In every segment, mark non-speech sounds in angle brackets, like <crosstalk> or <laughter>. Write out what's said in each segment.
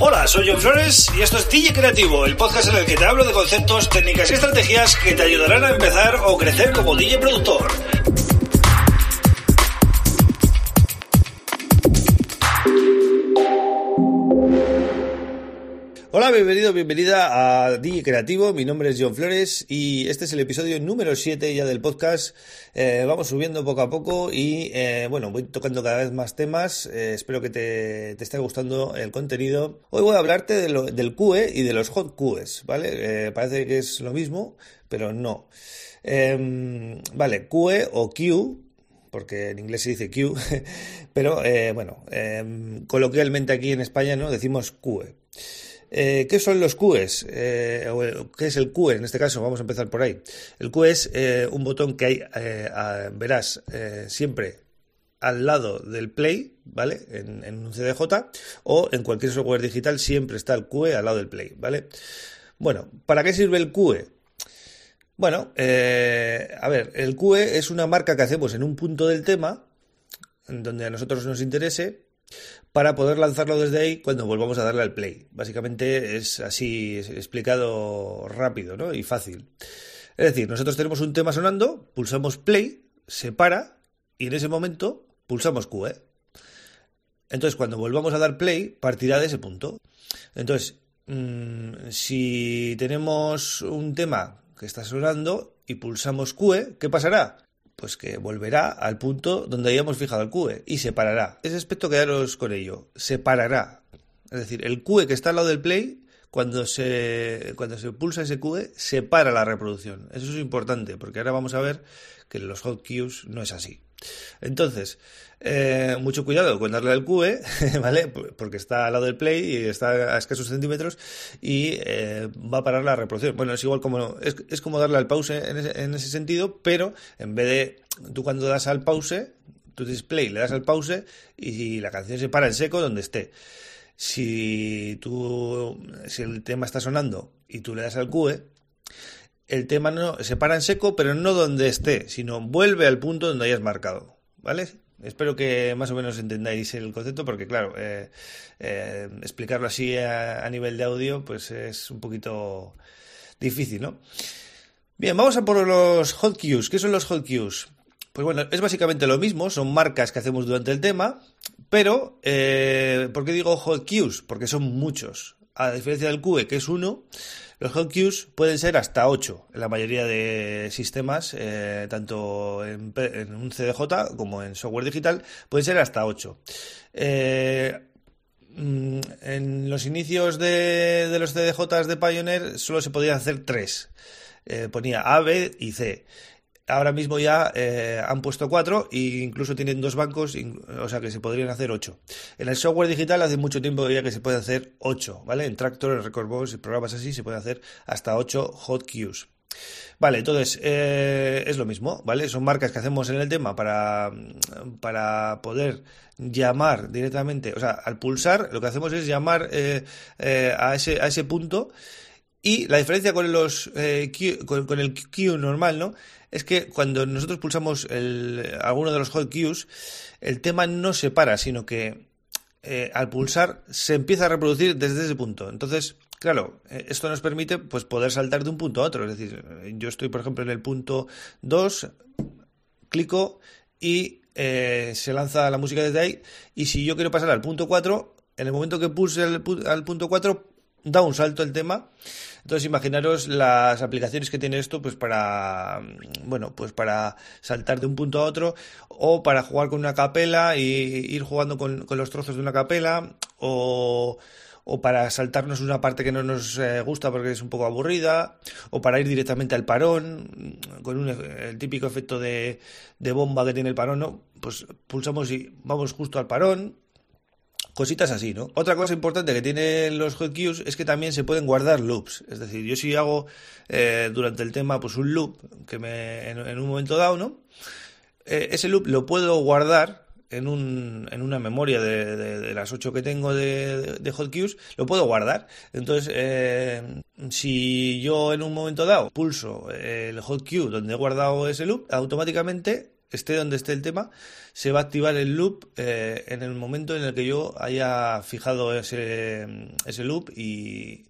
Hola, soy John Flores y esto es DJ Creativo, el podcast en el que te hablo de conceptos, técnicas y estrategias que te ayudarán a empezar o crecer como DJ productor. Hola, bienvenido, bienvenida a DJ Creativo. Mi nombre es John Flores y este es el episodio número 7 ya del podcast. Eh, vamos subiendo poco a poco y eh, bueno, voy tocando cada vez más temas. Eh, espero que te, esté gustando el contenido. Hoy voy a hablarte del QE y de los hot QEs, ¿vale? parece que es lo mismo, pero no. Em, vale, QE o Q porque en inglés se dice Q, <laughs> pero bueno, em, coloquialmente aquí en España no decimos QE. Eh, ¿Qué son los QEs? Eh, ¿Qué es el QE en este caso? Vamos a empezar por ahí. El QE es eh, un botón que hay, verás, siempre al lado del play, ¿vale? En, un CDJ o en cualquier software digital siempre está el QE al lado del play, ¿vale? Bueno, ¿para qué sirve el QE? Bueno, a ver, el QE es una marca que hacemos en un punto del tema, donde a nosotros nos interese, para poder lanzarlo desde ahí cuando volvamos a darle al play. Básicamente es así explicado rápido y fácil. Es decir, nosotros tenemos un tema sonando, pulsamos play, se para y en ese momento pulsamos QE. Entonces cuando volvamos a dar play, partirá de ese punto. Entonces, mm, si tenemos un tema que está sonando y pulsamos QE, ¿qué pasará? Pues que volverá al punto donde hayamos fijado el QE y se parará. Ese aspecto quedaros con ello, se parará. Es decir, el QE que está al lado del play, cuando se, cuando se pulsa ese QE, se para la reproducción. Eso es importante, porque ahora vamos a ver que los hot cues no es así. Entonces, eh, mucho cuidado con darle al QE, <laughs> ¿vale? Porque está al lado del play y está a escasos centímetros y eh, va a parar la reproducción. Bueno, es igual como, es, como darle al pause en ese, en ese, sentido, pero en vez de, tú cuando das al pause, tu display le das al pause y la canción se para en seco donde esté. Si tú, si el tema está sonando y tú le das al QE, el tema no se para en seco, pero no donde esté, sino vuelve al punto donde hayas marcado, ¿vale? Espero que más o menos entendáis el concepto, porque claro, eh, eh, explicarlo así a, nivel de audio, pues es un poquito difícil, ¿no? Bien, vamos a por los hot cues. ¿Qué son los hot cues? Pues bueno, es básicamente lo mismo, son marcas que hacemos durante el tema, pero eh, ¿por qué digo hot cues? Porque son muchos. A diferencia del QE, que es uno, los hot queues pueden ser hasta 8 en la mayoría de sistemas, eh, tanto en, un CDJ como en software digital, pueden ser hasta 8. Eh, mm, en los inicios de, los CDJs de Pioneer solo se podían hacer 3. Eh, ponía A, B y C ahora mismo ya eh, han puesto cuatro e incluso tienen dos bancos, o sea que se podrían hacer ocho. En el software digital hace mucho tiempo ya que se puede hacer ocho, ¿vale? En Tractor, en Recordbox y programas así se puede hacer hasta ocho hot queues. Vale, entonces eh, es lo mismo, ¿vale? Son marcas que hacemos en el tema para, para poder llamar directamente, o sea, al pulsar lo que hacemos es llamar eh, a, ese, a ese punto y la diferencia con los con, el queue normal, ¿no? Es que cuando nosotros pulsamos alguno de los hot queues, el tema no se para, sino que eh, al pulsar se empieza a reproducir desde ese punto. Entonces, claro, eh, esto nos permite pues, poder saltar de un punto a otro. Es decir, yo estoy, por ejemplo, en el punto 2, clico y eh, se lanza la música desde ahí. Y si yo quiero pasar al punto 4, en el momento que pulse al punto 4, da un salto el tema. Entonces imaginaros las aplicaciones que tiene esto pues para bueno, pues para saltar de un punto a otro o para jugar con una capela y ir jugando con, los trozos de una capela o o para saltarnos una parte que no nos eh, gusta porque es un poco aburrida, o para ir directamente al parón, con el típico efecto de, de bomba que tiene el parón, ¿no? Pues pulsamos y vamos justo al parón, Cositas así, ¿no? Otra cosa importante que tienen los hot queues es que también se pueden guardar loops. Es decir, yo si hago eh, durante el tema pues un loop que me en, un momento dado, ¿no? Eh, ese loop lo puedo guardar en, un, en una memoria de, las 8 que tengo de, de, hot queues, lo puedo guardar. Entonces, eh, si yo en un momento dado pulso el hot queue donde he guardado ese loop, automáticamente esté donde esté el tema, se va a activar el loop eh, en el momento en el que yo haya fijado ese, ese loop y,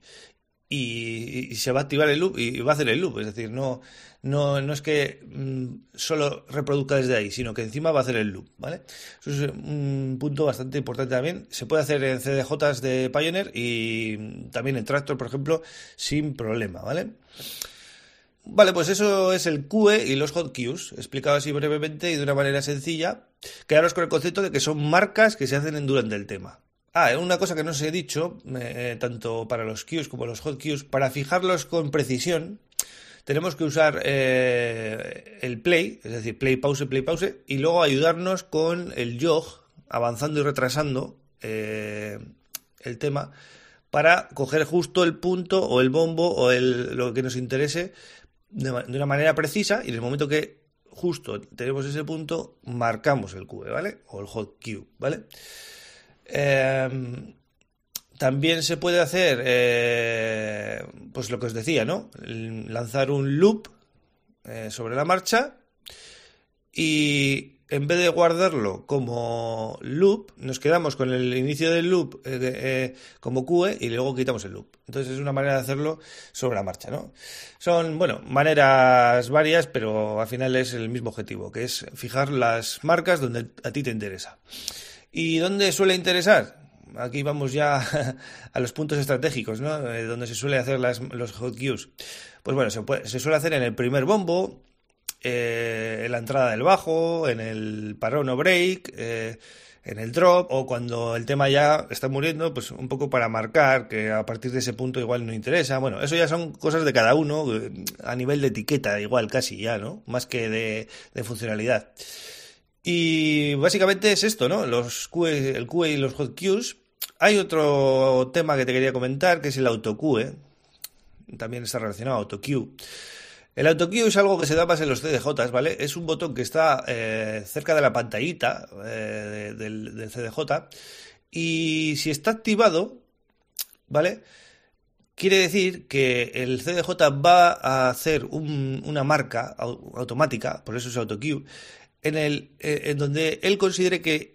y, se va a activar el loop y va a hacer el loop. Es decir, no, no, no es que mm, solo reproduzca desde ahí, sino que encima va a hacer el loop, ¿vale? Eso es un punto bastante importante también. Se puede hacer en CDJs de Pioneer y también en Tractor, por ejemplo, sin problema, ¿vale? Vale, pues eso es el QE y los hot queues, explicado así brevemente y de una manera sencilla. Quedaros con el concepto de que son marcas que se hacen durante el tema. Ah, una cosa que no os he dicho, eh, tanto para los queues como los hot queues, para fijarlos con precisión, tenemos que usar eh, el play, es decir, play, pause, play, pause, y luego ayudarnos con el jog, avanzando y retrasando eh, el tema, para coger justo el punto o el bombo o el, lo que nos interese de, una manera precisa y en el momento que justo tenemos ese punto, marcamos el QE, ¿vale? O el hot queue, ¿vale? Em, también se puede hacer, eh, pues lo que os decía, ¿no? Lanzar un loop eh, sobre la marcha y en vez de guardarlo como loop, nos quedamos con el inicio del loop eh, como QE y luego quitamos el loop. Entonces es una manera de hacerlo sobre la marcha, ¿no? Son, bueno, maneras varias, pero al final es el mismo objetivo, que es fijar las marcas donde a ti te interesa. ¿Y dónde suele interesar? Aquí vamos ya <laughs> a los puntos estratégicos, ¿no? Eh, donde se suele hacer las, los hot queues. Pues bueno, se, suele hacer en el primer bombo, eh, en la entrada del bajo, en el parón o break, eh, en el drop, o cuando el tema ya está muriendo, pues un poco para marcar que a partir de ese punto igual no interesa. Bueno, eso ya son cosas de cada uno, a nivel de etiqueta, igual casi ya, ¿no? Más que de, funcionalidad. Y básicamente es esto, ¿no? Los QE, el QE y los hot queues. Hay otro tema que te quería comentar, que es el autoQE. También está relacionado a autoqueue. El autoqueue es algo que se da más en los CDJs, ¿vale? Es un botón que está eh, cerca de la pantallita eh, del, CDJ y si está activado, ¿vale? Quiere decir que el CDJ va a hacer una marca automática, por eso es autoqueue, en, el, eh, en donde él considere que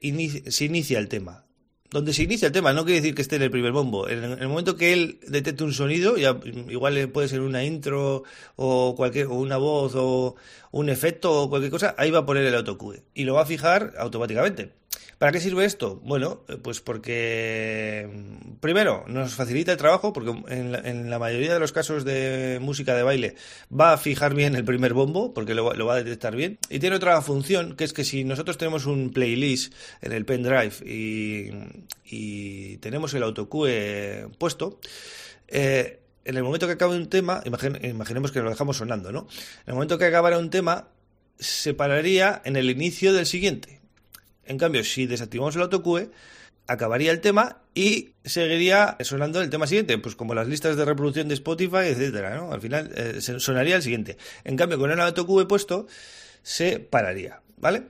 se inicia el tema. Donde se inicia el tema, no quiere decir que esté en el primer bombo. En, el momento que él detecte un sonido, ya, igual puede ser una intro o cualquier o una voz o un efecto o cualquier cosa, ahí va a poner el autocue y lo va a fijar automáticamente. ¿Para qué sirve esto? Bueno, eh, pues porque mm, primero nos facilita el trabajo, porque en la, mayoría de los casos de música de baile va a fijar bien el primer bombo, porque lo, va a detectar bien. Y tiene otra función, que es que si nosotros tenemos un playlist en el pendrive y, y tenemos el autocue puesto, eh, en el momento que acabe un tema, imaginemos que lo dejamos sonando, ¿no? En el momento que acabara un tema, se pararía en el inicio del siguiente. En cambio, si desactivamos el autocue, acabaría el tema y seguiría sonando el tema siguiente, pues como las listas de reproducción de Spotify, etcétera, ¿no? Al final eh, sonaría el siguiente. En cambio, con el autocue puesto, se pararía, ¿vale?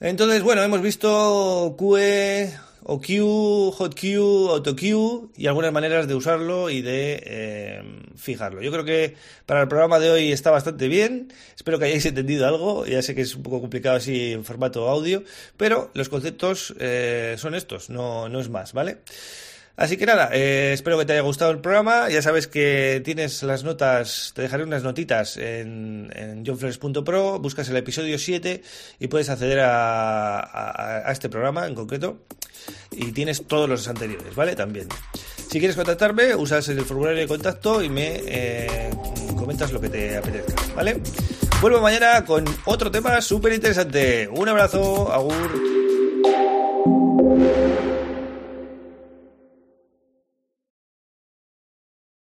Entonces, bueno, hemos visto QE, o Q, Hot Q, Auto Q y algunas maneras de usarlo y de eh, fijarlo. Yo creo que para el programa de hoy está bastante bien. Espero que hayáis <laughs> entendido algo. Ya sé que es un poco complicado así en formato audio, pero los conceptos eh, son estos, no, no es más, ¿vale? Así que nada, eh, espero que te haya gustado el programa. Ya sabes que tienes las notas, te dejaré unas notitas en, en johnflores.pro, buscas el episodio 7 y puedes acceder a, a, este programa en concreto. Y tienes todos los anteriores, ¿vale? También. Si quieres contactarme, usas el formulario de contacto y me eh, comentas lo que te apetezca, ¿vale? Vuelvo mañana con otro tema súper interesante. Un abrazo, agur.